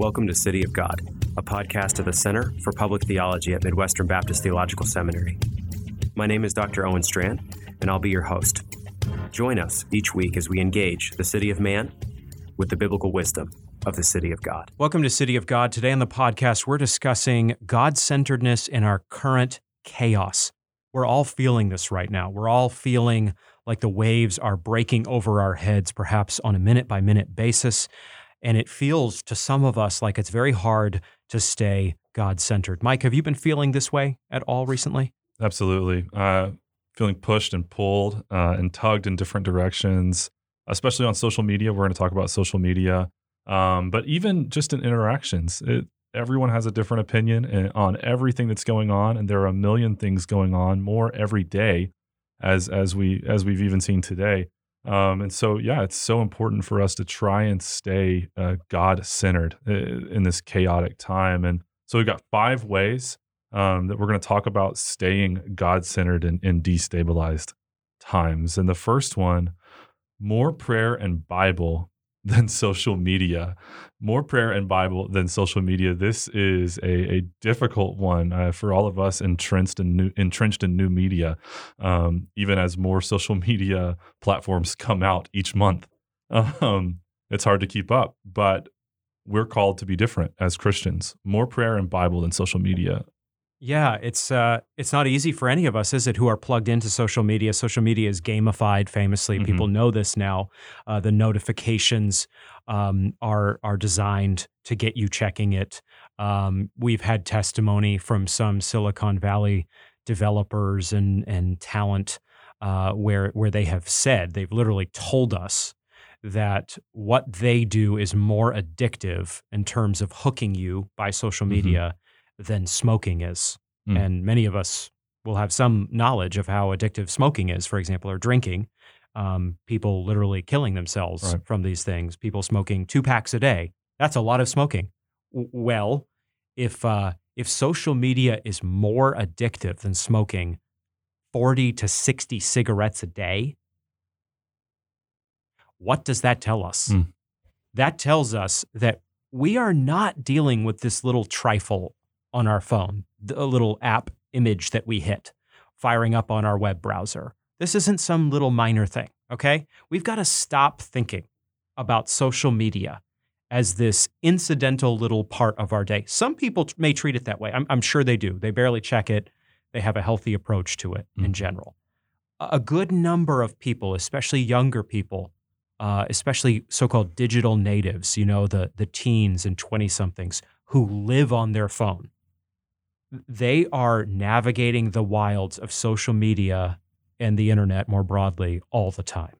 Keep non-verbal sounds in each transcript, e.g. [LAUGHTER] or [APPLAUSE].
Welcome to City of God, a podcast of the Center for Public Theology at Midwestern Baptist Theological Seminary. My name is Dr. Owen Strachan, and I'll be your host. Join us each week as we engage the city of man with the biblical wisdom of the city of God. Welcome to City of God. Today on the podcast, we're discussing God centeredness in our current chaos. We're all feeling this right now. We're all feeling like the waves are breaking over our heads, perhaps on a minute by minute basis. And it feels to some of us like it's very hard to stay God centered. Mike, have you been feeling this way at all recently? Absolutely. Uh, feeling pushed and pulled uh, and tugged in different directions, especially on social media. We're going to talk about social media, um, but even just in interactions. It, everyone has a different opinion eh, on everything that's going on, and there are a million things going on, more every day, as as we as we've even seen today. Um, and so, yeah, it's so important for us to try and stay uh, God centered uh, in this chaotic time. And so, we've got five ways um, that we're going to talk about staying God centered in, in destabilized times. And the first one more prayer and Bible than social media. More prayer and Bible than social media. This is a, a difficult one uh, for all of us entrenched in new, entrenched in new media, um, even as more social [LAUGHS] media platforms come out each month. Um, it's hard to keep up, but we're called to be different as Christians. More prayer and Bible than social media. Yeah, it's uh, it's not easy for any of us, is it? Who are plugged into social media? Social media is gamified. Famously, mm-hmm. people know this now. Uh, the notifications um, are are designed to get you checking it. Um, we've had testimony from some Silicon Valley developers and and talent uh, where where they have said they've literally told us that what they do is more addictive in terms of hooking you by social mm-hmm. media. Mm-hmm than smoking is. Mm. And many of us will have some knowledge of how addictive smoking is, for example, or drinking. Um, people literally killing themselves right. from these things, people smoking two packs a day. That's a lot of smoking. well, if, uh, if social media is more addictive than smoking 40 to 60 cigarettes a day, what does that tell us? Mm. That tells us that we are not dealing with this little trifle on our phone, a little app image that we hit, firing up on our web browser. This isn't some little minor thing, okay? We've got to stop thinking about social media as this incidental little part of our day. Some people may treat it that way. I'm, I'm sure they do. They barely check it, they have a healthy approach to it mm-hmm. in general. A good number of people, especially younger people, uh, especially so-called digital natives, you know, the the teens and 20 somethings who live on their phone they are navigating the wilds of social media and the internet more broadly all the time.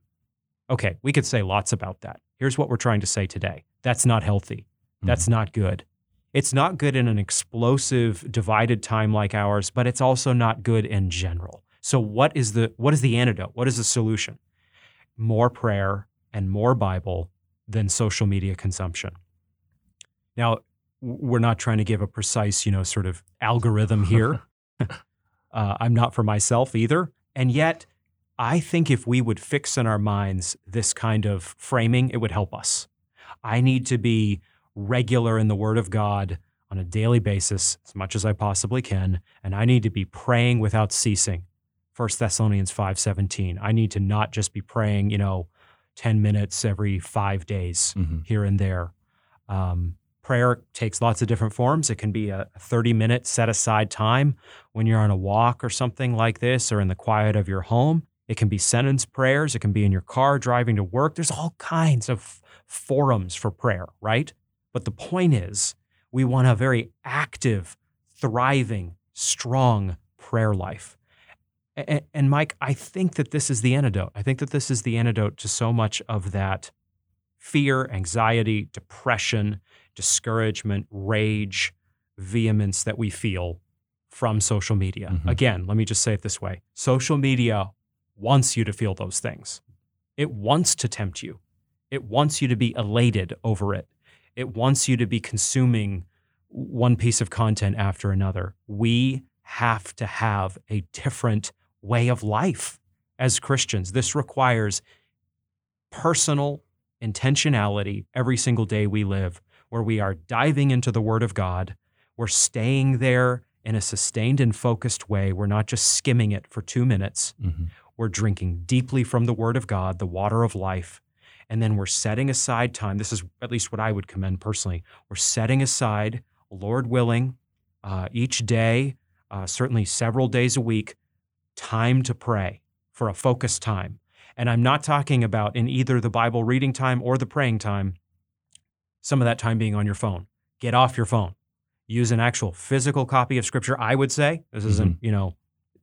Okay, we could say lots about that. Here's what we're trying to say today that's not healthy. That's mm-hmm. not good. It's not good in an explosive, divided time like ours, but it's also not good in general. So, what is the, what is the antidote? What is the solution? More prayer and more Bible than social media consumption. Now, we're not trying to give a precise, you know, sort of algorithm here. [LAUGHS] [LAUGHS] uh, I'm not for myself either. And yet, I think if we would fix in our minds this kind of framing, it would help us. I need to be regular in the Word of God on a daily basis, as much as I possibly can, and I need to be praying without ceasing. 1 Thessalonians 5:17. I need to not just be praying, you know, 10 minutes every five days mm-hmm. here and there. Um, prayer takes lots of different forms. It can be a 30 minute set aside time when you're on a walk or something like this, or in the quiet of your home. It can be sentence prayers. It can be in your car driving to work. There's all kinds of forums for prayer, right? But the point is, we want a very active, thriving, strong prayer life. And, and, Mike, I think that this is the antidote. I think that this is the antidote to so much of that fear, anxiety, depression, discouragement, rage, vehemence that we feel from social media. Mm-hmm. Again, let me just say it this way social media wants you to feel those things, it wants to tempt you, it wants you to be elated over it, it wants you to be consuming one piece of content after another. We have to have a different way of life as Christians. This requires personal intentionality every single day we live where we are diving into the Word of God. We're staying there in a sustained and focused way. We're not just skimming it for two minutes. Mm-hmm. We're drinking deeply from the Word of God, the water of life. And then we're setting aside time. This is at least what I would commend personally. We're setting aside, Lord willing, uh, each day, uh, certainly several days a week, time to pray for a focused time. And I'm not talking about in either the Bible reading time or the praying time, some of that time being on your phone. Get off your phone. Use an actual physical copy of Scripture. I would say this isn't, you know,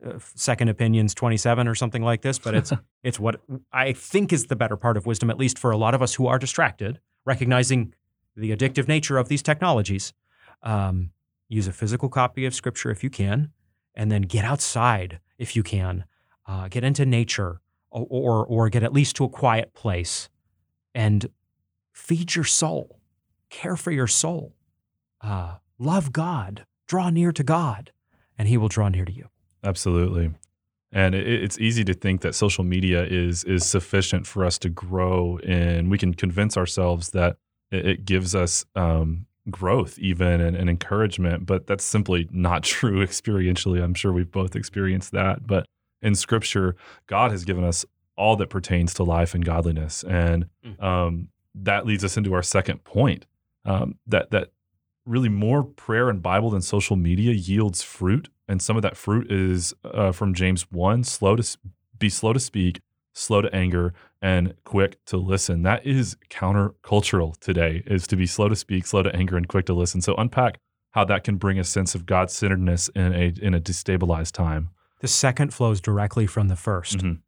uh, Second Opinions 27 or something like this, but it's [LAUGHS] it's what I think is the better part of wisdom, at least for a lot of us who are distracted, recognizing the addictive nature of these technologies. Um, use a physical copy of Scripture if you can, and then get outside if you can. Uh, get into nature, or, or or get at least to a quiet place, and feed your soul, care for your soul, uh, love God, draw near to God, and He will draw near to you. Absolutely. And it's easy to think that social media is is sufficient for us to grow, and we can convince ourselves that it, it gives us um, growth, even and, and encouragement. But that's simply not [LAUGHS] true experientially. I'm sure we've both experienced that. But in Scripture, God has given us all that pertains to life and godliness, and um, that leads us into our second point. Um, that that really more prayer and Bible than social media yields fruit, and some of that fruit is uh, from James one: slow to be slow to speak, slow to anger, and quick to listen. That is countercultural today: is to be slow to speak, slow to anger, and quick to listen. So unpack how that can bring a sense of God centeredness in a in a destabilized time. The second flows directly from the 1st Mhm.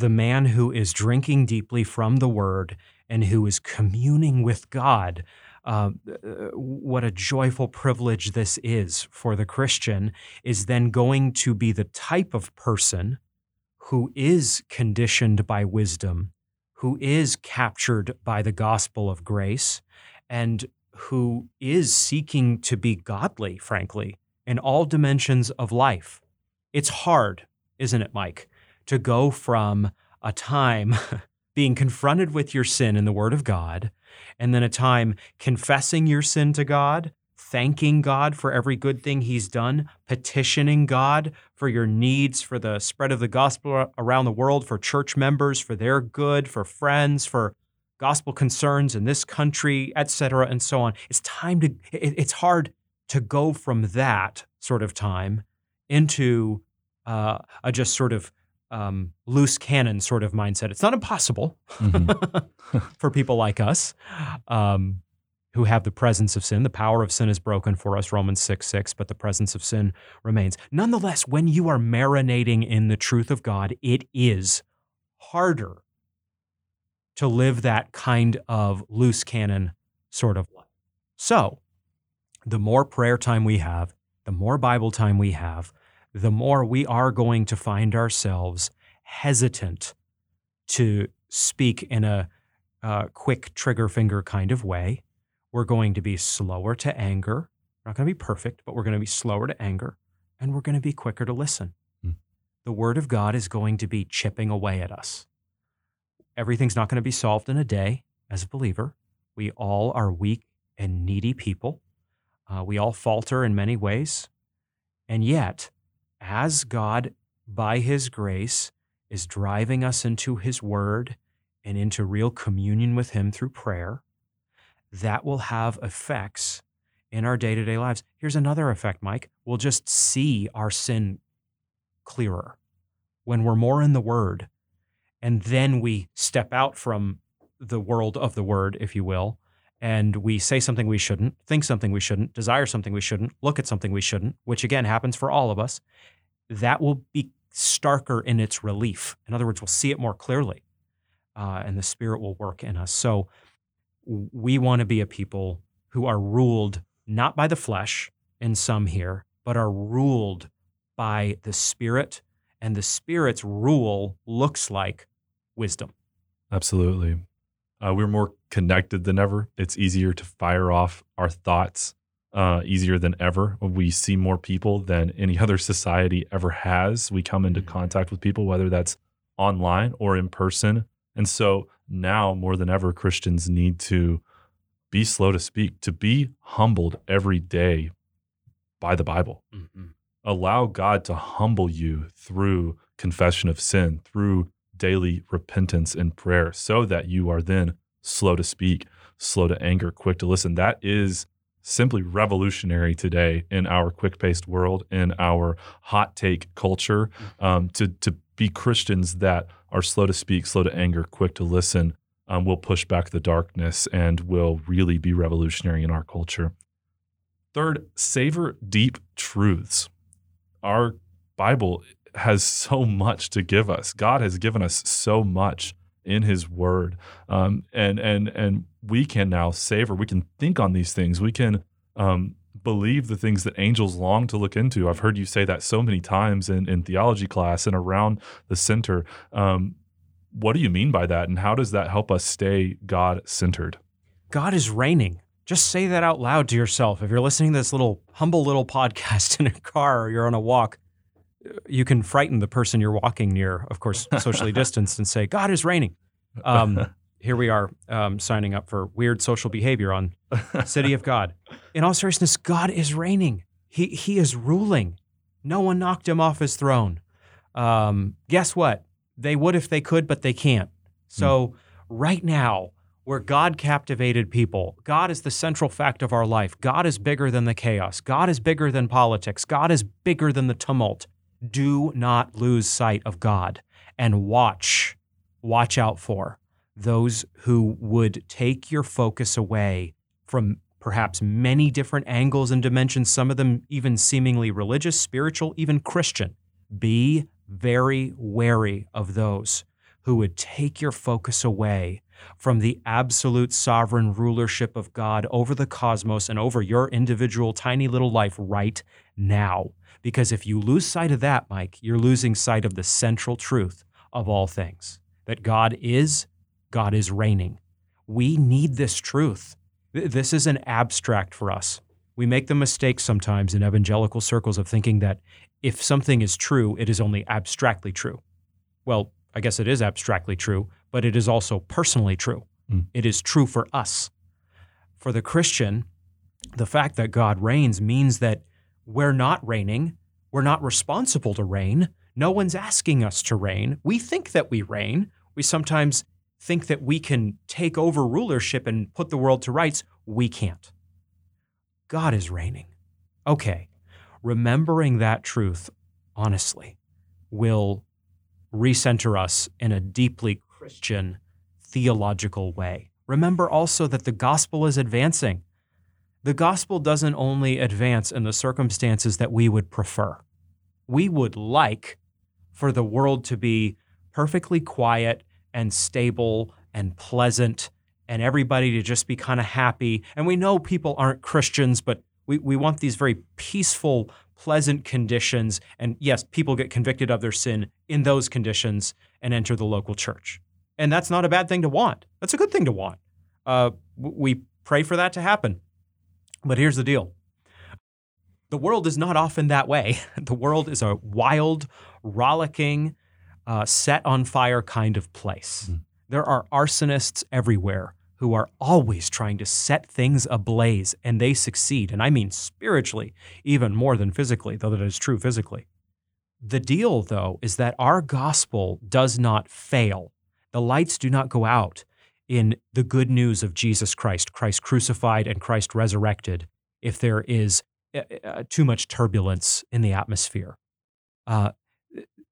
The man who is drinking deeply from the word and who is communing with God. Uh, what a joyful privilege this is for the Christian is then going to be the type of person who is conditioned by wisdom, who is captured by the gospel of grace, and who is seeking to be godly, frankly, in all dimensions of life. It's hard, isn't it, Mike, to go from a time [LAUGHS] being confronted with your sin in the Word of God, and then a time confessing your sin to God, thanking God for every good thing He's done, petitioning God for your needs, for the spread of the gospel around the world, for church members, for their good, for friends, for gospel concerns in this country, et cetera, and so on. It's time to, it- it's hard to go from that sort of time into uh, a just sort of um, loose cannon sort of mindset. It's not impossible [LAUGHS] for people like us um, who have the presence of sin. The power of sin is broken for us, Romans 6 6, but the presence of sin remains. Nonetheless, when you are marinating in the truth of God, it is harder to live that kind of loose cannon sort of life. So, the more prayer time we have, the more Bible time we have, the more we are going to find ourselves hesitant to speak in a uh, quick trigger finger kind of way. We're going to be slower to anger. We're not going to be perfect, but we're going to be slower to anger and we're going to be quicker to listen. Hmm. The Word of God is going to be chipping away at us. Everything's not going to be solved in a day as a believer. We all are weak and needy people. Uh, we all falter in many ways. And yet, as God, by His grace, is driving us into His Word and into real communion with Him through prayer, that will have effects in our day to day lives. Here's another effect, Mike. We'll just see our sin clearer when we're more in the Word. And then we step out from the world of the Word, if you will, and we say something we shouldn't, think something we shouldn't, desire something we shouldn't, look at something we shouldn't, which again happens for all of us, that will be starker in its relief. In other words, we'll see it more clearly, uh, and the Spirit will work in us. So we want to be a people who are ruled not by the flesh, in some here, but are ruled by the Spirit, and the Spirit's rule looks like wisdom. Absolutely. Uh, we're more connected than ever. It's easier to fire off our thoughts uh, easier than ever. We see more people than any [LAUGHS] other society ever has. We come into Mhm. contact with people, whether that's online or in person. And so now more than ever, Christians need to be slow to speak, to be humbled every day by the Bible. Mm-hmm. Allow God to humble you through confession of sin, through daily repentance and prayer, so that you are then slow to speak, slow to anger, quick to listen. That is simply revolutionary today in our quick paced world, in our hot take culture, mm-hmm. um, to, to be Christians that are slow to speak, slow to anger, quick to listen, um, will push back the darkness and will really be revolutionary in our culture. Third, savor deep truths. Our Bible has so much to give us. God has given us so much in His Word, um, and and and we can now savor. We can think on these things. We can um, believe the things that angels long to look into. I've heard you say that so many times in in theology class and around the center. Um, what do you mean by that, and how does that help us stay God centered? God is reigning. Just say that out loud to yourself. If you're listening to this little humble little [LAUGHS] podcast in a car or you're on a walk, you can frighten the person you're walking near, of course, [LAUGHS] socially distanced, and say, God is reigning. Um, here we are um, signing up for weird social behavior on City of God. In all seriousness, God is reigning. He, he is ruling. No one knocked him off his throne. Um, guess what? They would if they could, but they can't. So, mm. right now, we're God captivated people. God is the central fact of our life. God is bigger than the chaos. God is bigger than politics. God is bigger than the tumult. Do not lose sight of God and watch, watch out for those who would take your focus away from perhaps many different angles and dimensions, some of them even seemingly religious, spiritual, even Christian. Be very wary of those who would take your focus away from the absolute sovereign rulership of God over the cosmos and over your individual tiny little life right now. Because if you lose sight of that, Mike, you're losing sight of the central truth of all things that God is, God is reigning. We need this truth. This is an abstract for us. We make the mistake sometimes in evangelical circles of thinking that if something is true, it is only abstractly true. Well, I guess it is abstractly true, but it is also personally true. Mm. It is true for us. For the Christian, the fact that God reigns means that we're not reigning. We're not responsible to reign. No one's asking us to reign. We think that we reign. We sometimes think that we can take over rulership and put the world to rights. We can't. God is reigning. Okay, remembering that truth honestly will recenter us in a deeply Christian theological way. Remember also that the gospel is advancing. The gospel doesn't only advance in the circumstances that we would prefer. We would like for the world to be perfectly quiet and stable and pleasant and everybody to just be kind of happy. And we know people aren't Christians, but we, we want these very peaceful, pleasant conditions. And yes, people get convicted of their sin in those conditions and enter the local church. And that's not a bad thing to want. That's a good thing to want. Uh, we pray for that to happen. But here's the deal the world is not often that way. [LAUGHS] The world is a wild, rollicking, uh, set on fire kind of place. Mm. There are arsonists everywhere who are always trying to set things ablaze, and they succeed. And I mean spiritually, even more than physically, though that is true physically. The deal, though, is that our gospel does not fail. The lights do not go out in the good news of Jesus Christ, Christ crucified and Christ resurrected, if there is uh, uh, too much turbulence in the atmosphere. Uh,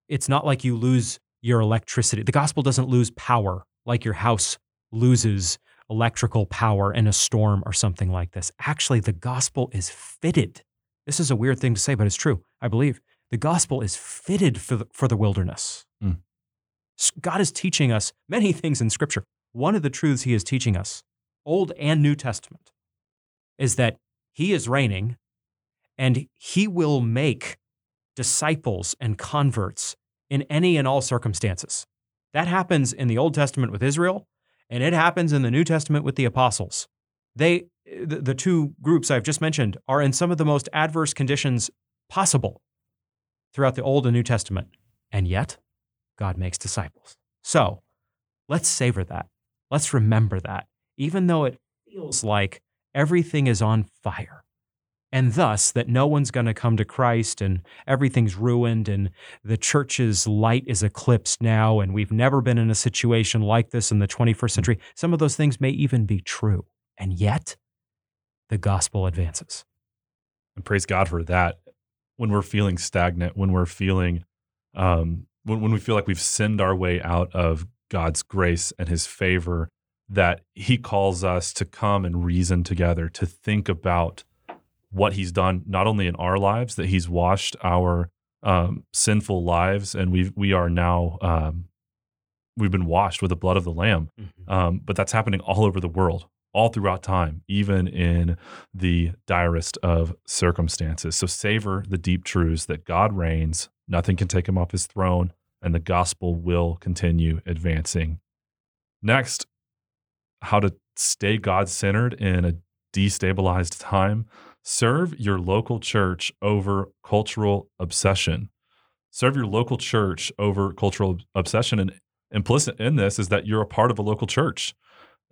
it's not like you lose your electricity. The gospel doesn't lose power like your house loses electrical power in a storm or something like this. Actually, the gospel is fitted. This is a weird thing to say, but it's true. I believe the gospel is fitted for the, for the wilderness. Mm. God is teaching us many [LAUGHS] things in Scripture. One of the truths He is teaching us, Old and New Testament, is that He is reigning and He will make disciples and converts in any and all circumstances. That happens in the Old Testament with Israel, and it happens in the New Testament with the apostles. They, the, two groups I've just mentioned, are in some of the most adverse conditions possible throughout the Old and New Testament. And yet, God makes disciples. So let's savor that. Let's remember that. Even though it feels like everything is on fire and thus that no one's going to come to Christ and everything's ruined and the church's light is eclipsed now and we've never been in a situation like this in the 21st century. Some of those things may even be true. And yet, the gospel advances. And praise God for that. When we're feeling stagnant, when we're feeling, um, when, when we feel like we've sinned our way out of God's grace and his favor, that he calls us to come and reason together, to think about what he's done not only in our lives that he's washed our um, sinful lives and we we are now um, we've been washed with the blood of the lamb. Mm-hmm. um, but that's happening all over the world all throughout time even in the direst of circumstances. So savor the deep truths that god reigns. Nothing can take him off his throne and the gospel will continue advancing next how to stay god centered in a destabilized time Serve your local church over cultural obsession. Serve your local church over cultural obsession. And implicit in this is that you're a part of a local church.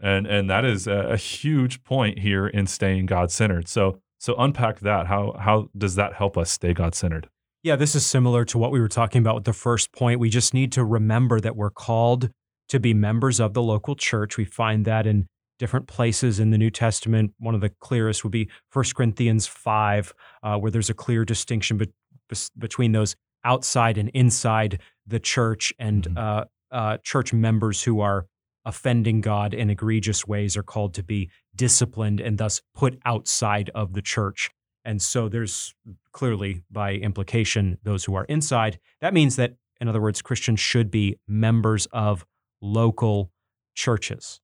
And, and that is a, a huge point here in staying God centered. So, so unpack that. How, how does that help us stay God centered? Yeah, this is similar to what we were talking about with the first point. We just need to remember that we're called to be members of the local church. We find that in different places in the New Testament. One of the clearest would be 1 Corinthians 5, uh, where there's a clear distinction be- between those outside and inside the church, and mm-hmm. uh, uh, church members who are offending God in egregious ways are called to be disciplined and thus put outside of the church. And so there's clearly, by implication, those who are inside. That means that, in other words, Christians should be members of local churches.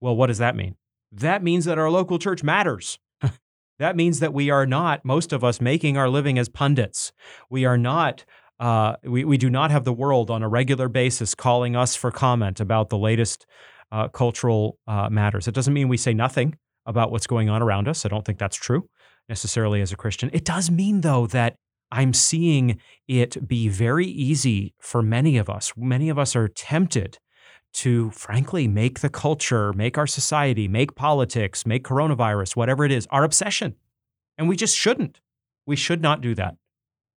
Well, what does that mean? That means that our local church matters. [LAUGHS] that means that we are not, most of us, making our living as pundits. We are not, uh, we, we do not have the world on a regular basis calling us for comment about the latest uh, cultural uh, matters. It doesn't mean we say nothing about what's going on around us. I don't think that's true necessarily as a Christian. It does mean, though, that I'm seeing it be very easy for many of us. Many of us are tempted to frankly make the culture, make our society, make politics, make coronavirus, whatever it is, our obsession. And we just shouldn't. We should not do that.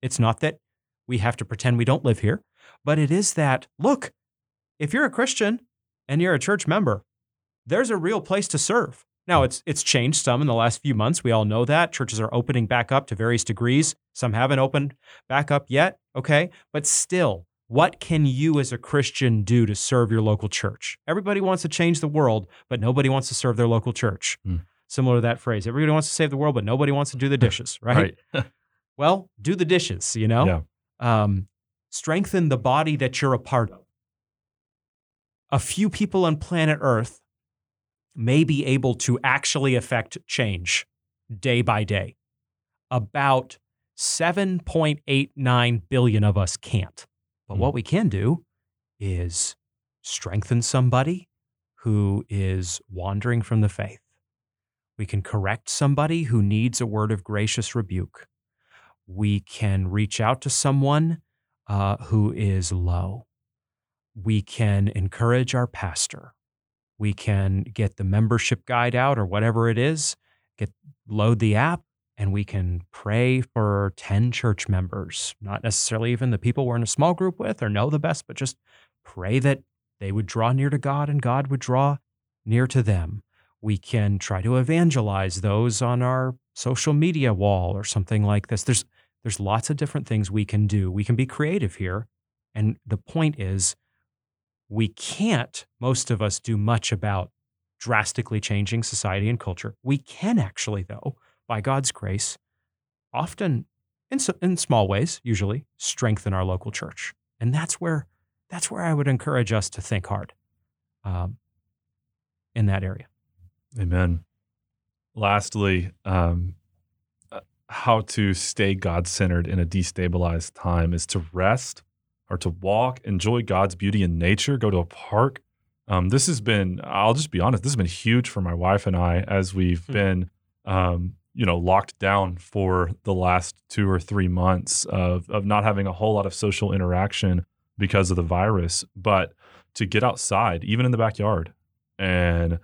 It's not that we have to pretend we don't live here, but it is that, look, if you're a Christian and you're a church member, there's a real place to serve. Now, it's it's changed some in the last few months. We all know that. Churches are opening back up to various degrees. Some haven't opened back up yet, okay? But still, what can you as a Christian do to serve your local church? Everybody wants to change the world, but nobody wants to serve their local church. Mm. Similar to that phrase. Everybody wants to save the world, but nobody wants to do the [LAUGHS] dishes, right? right. [LAUGHS] well, do the dishes, you know? Yeah. Um, strengthen the body that you're a part of. A few people on planet Earth may be able to actually affect change day by day. About 7.89 billion of us can't. But what we can do is strengthen somebody who is wandering from the faith. We can correct somebody who needs a word of gracious rebuke. We can reach out to someone uh, who is low. We can encourage our pastor. We can get the membership guide out or whatever it is, get load the app and we can pray for 10 church members, not necessarily even the people we're in a small group with or know the best, but just pray that they would draw near to God and God would draw near to them. We can try to evangelize those on our social media wall or something like this. There's there's lots of different things we can do. We can be creative here. And the point is we can't most of us do much about drastically changing society and culture. We can actually though by God's grace, often in, in small ways, usually strengthen our local church. And that's where, that's where I would encourage us to think hard um, in that area. Amen. Lastly, um, uh, how to stay God centered in a destabilized time is to rest or to walk, enjoy God's beauty in nature, go to a park. Um, this has been, I'll just be honest, this has been huge for my wife and I as we've hmm. been um, you know locked down for the last two or three months of of not having a whole lot of social interaction because of the virus but to get outside even in the backyard and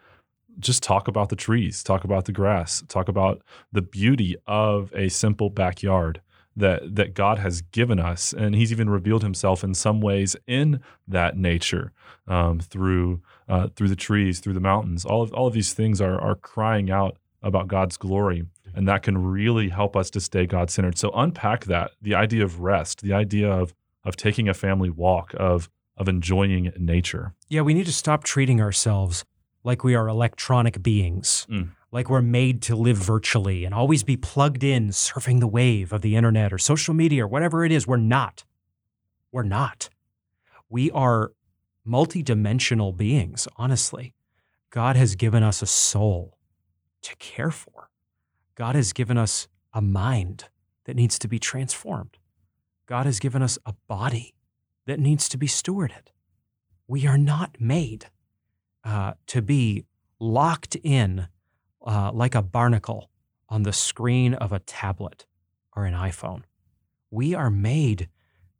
just talk about the trees, talk about the grass, talk about the beauty of a simple backyard that that God has given us, and He's even revealed Himself in some ways in that nature um, through uh, through the trees, through the mountains. All of all of these things are are crying out about God's glory, and that can really help us to stay God centered. So unpack that the idea of rest, the idea of of taking a family walk, of of enjoying nature. Yeah, we need to stop treating ourselves like we are electronic beings. Mm like we're made to live virtually and always be plugged in, surfing the wave of the internet or social media or whatever it is. We're not. We're not. We are multidimensional beings, honestly. God has given us a soul to care for. God has given us a mind that needs to be transformed. God has given us a body that needs to be stewarded. We are not made uh, to be locked in uh, like a barnacle on the screen of a tablet or an iPhone. We are made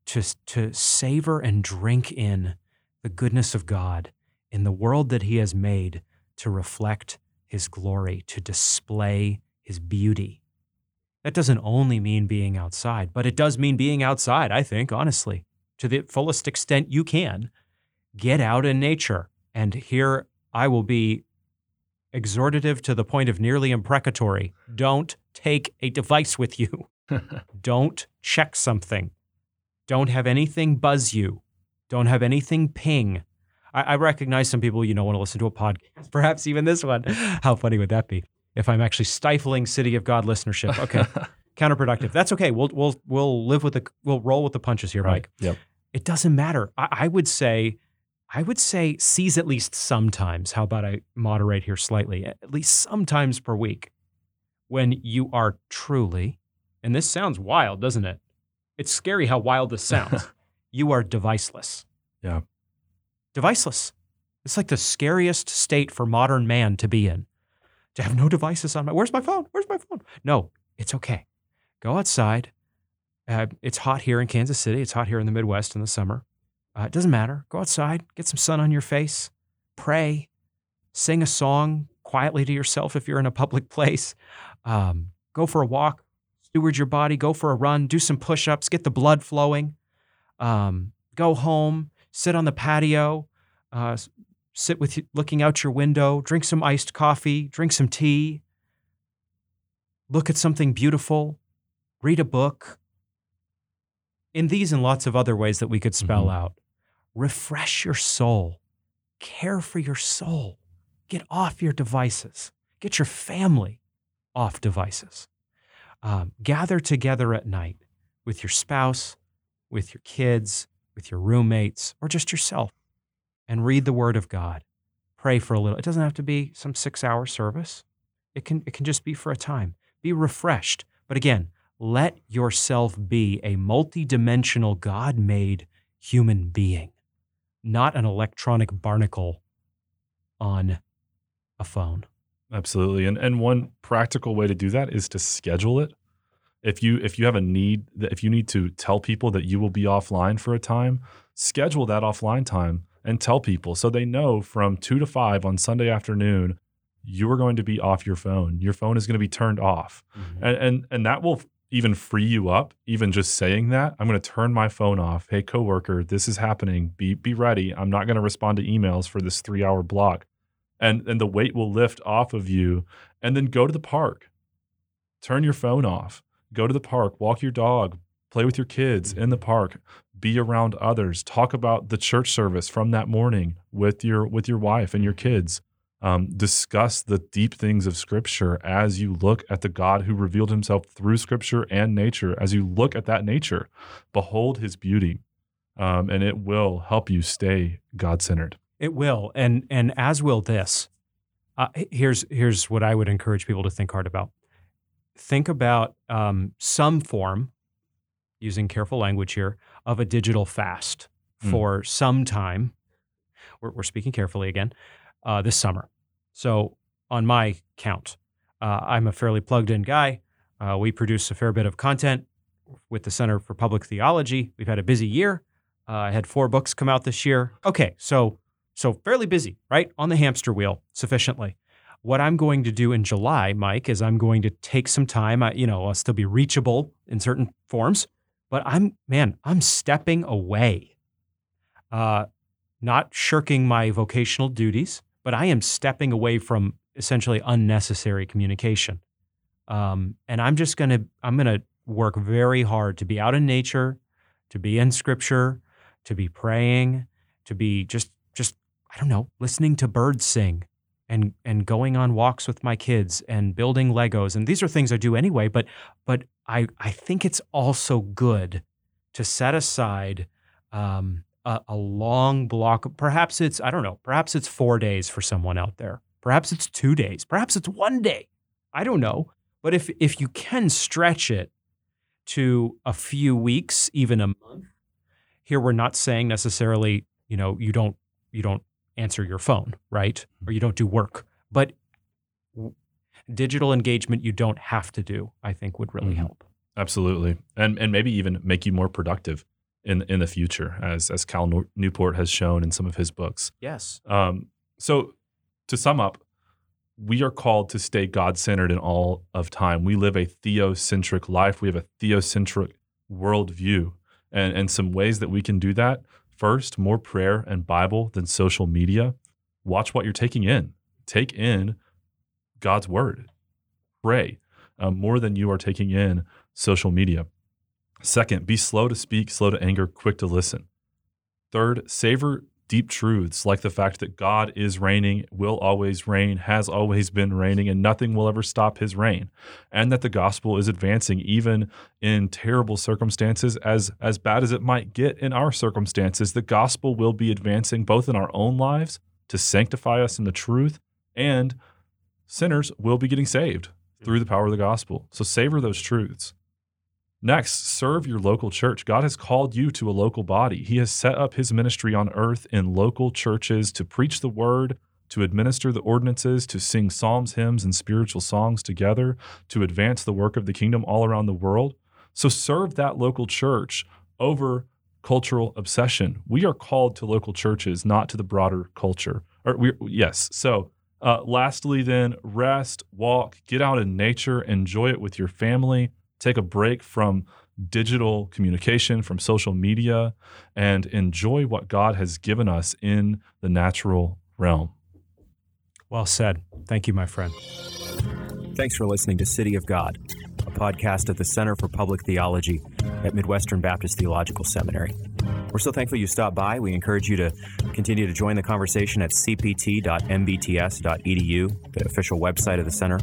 to, to savor and drink in the goodness of God in the world that He has made to reflect His glory, to display His beauty. That doesn't only mean being outside, but it does mean being outside, I think, honestly, to the fullest extent you can. Get out in nature. And here I will be exhortative to the point of nearly imprecatory. Don't take a device with you. [LAUGHS] Don't check something. Don't have anything buzz you. Don't have anything ping. I, I recognize some people, you know, want to listen to a podcast, perhaps even this one. How funny would that be if I'm actually stifling City of God listenership? Okay. [LAUGHS] Counterproductive. That's okay. We'll we'll we'll live with the we'll roll with the punches here, Right. Mike. Yep. It doesn't matter. I, I would say I would say seize at least sometimes. How about I moderate here slightly? At least sometimes per week when you are truly, and this sounds wild, doesn't it? It's scary how wild this [LAUGHS] sounds. you are deviceless. Yeah. Deviceless. It's like the scariest state for modern man to be in. To have no devices on my where's my phone? Where's my phone? No, it's okay. Go outside. Uh, it's hot here in Kansas City. It's hot here in the Midwest in the summer. Uh, it doesn't matter. Go outside, get some sun on your face, pray, sing a song quietly to yourself if you're in a public [LAUGHS] place. Um, go for a walk, steward your body, go for a run, do some push ups, get the blood flowing. Um, go home, sit on the patio, uh, sit with you, looking out your window, drink some iced coffee, drink some tea, look at something beautiful, read a book. In these and lots of other ways that we could spell Mhm. out, refresh your soul, care for your soul, get off your devices, get your family off devices. Um, gather together at night with your spouse, with your kids, with your roommates, or just yourself and read the Word of God. Pray for a little. It doesn't have to be some six hour service, it can, it can just be for a time. Be refreshed. But again, let yourself be a multidimensional, God made human being, not an electronic barnacle on a phone. Absolutely. And and one practical way to do that is to schedule it. If you if you have a need that if you need to tell people that you will be offline for a time, schedule that offline time and tell people so they know from 2 to 5 on Sunday afternoon you are going to be off your phone. Your phone is going to be turned off. Mm-hmm. And and and that will even free you up even just saying that. I'm going to turn my phone off. Hey coworker, this is happening. Be be ready. I'm not going to respond to emails for this 3-hour block and and the weight will lift off of you and then go to the park turn your phone off go to the park walk your dog play with your kids in the park be around others talk about the church service from that morning with your with your wife and your kids um, discuss the deep things of scripture as you look at the god who revealed himself through scripture and nature as you look at that nature behold his beauty um, and it will help you stay god-centered It will, and and as will this. Uh, here's here's what I would encourage people to think hard about. Think about um, some form, using careful language here, of a digital fast Hmm. for some time. We're, we're speaking carefully again uh, this summer. So on my count, uh, I'm a fairly plugged in guy. Uh, we produce a fair bit of content with the Center for Public Theology. We've had a busy year. Uh, I had four books come out this year. Okay, so so fairly busy, right? On the hamster wheel sufficiently. what I'm going to do in July, Mike, is I'm going to take some time. I, you know, I'll still be reachable in certain forms, but I'm, man, I'm stepping away. Uh, not shirking my vocational duties, but I am stepping away from essentially unnecessary communication. Um, and I'm just gonna, I'm gonna work very hard to be out in nature, to be in scripture, to be praying, to be just, just, I don't know, listening to birds sing, and and going on walks with my kids and building Legos. And these are things I do anyway, but but I I think it's also good to set aside um, a, a long block. Perhaps it's I don't know. Perhaps it's four days for someone out there. Perhaps it's two days. Perhaps it's one day. I don't know. But if if you can stretch it to a few weeks, even a month, here we're not saying necessarily, you know, you don't you don't answer your phone, right? Or you don't do work. But digital engagement you don't have to do, I think would really mm-hmm. help. Absolutely. And and maybe even make you more productive in in the future as as Cal Newport has shown in some of his books. Yes. Um so to sum up, we are called to stay God centered in all of time. We live a theocentric life. We have a theocentric worldview. And, and some ways that we can do that First, more prayer and Bible than social media. Watch what you're taking in. Take in God's word. Pray um, more than you are taking in social media. Second, be slow to speak, slow to anger, quick to listen. Third, savor deep truths like the fact that God is reigning, will always reign, has always been reigning, and nothing will ever stop his reign. And that the gospel is advancing even in terrible circumstances, as, as bad as it might get in our circumstances. The gospel will be advancing both in our own lives to sanctify us in the truth, and sinners will be getting saved through the power of the gospel. So savor those truths. Next, serve your local church. God has called you to a local body. He has set up his ministry on earth in local churches to preach the word, to administer the ordinances, to sing psalms, hymns, and spiritual songs together, to advance the work of the kingdom all around the world. So serve that local church over cultural obsession. We are called to local churches, not to the broader culture. Or we, yes. So uh, lastly, then rest, walk, get out in nature, enjoy it with your family take a break from digital communication, from social media, and enjoy what God has given us in the natural realm. Well said. Thank you, my friend. Thanks for listening to City of God, a podcast at the Center for Public Theology at Midwestern Baptist Theological Seminary. We're so thankful you stopped by. We encourage you to continue to join the conversation at cpt.mbts.edu, the official website of the center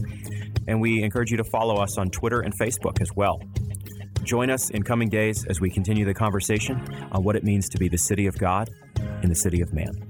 and we encourage you to follow us on Twitter and Facebook as well. Join us in coming days as we continue the conversation on what it means to be the city of God in the city of man.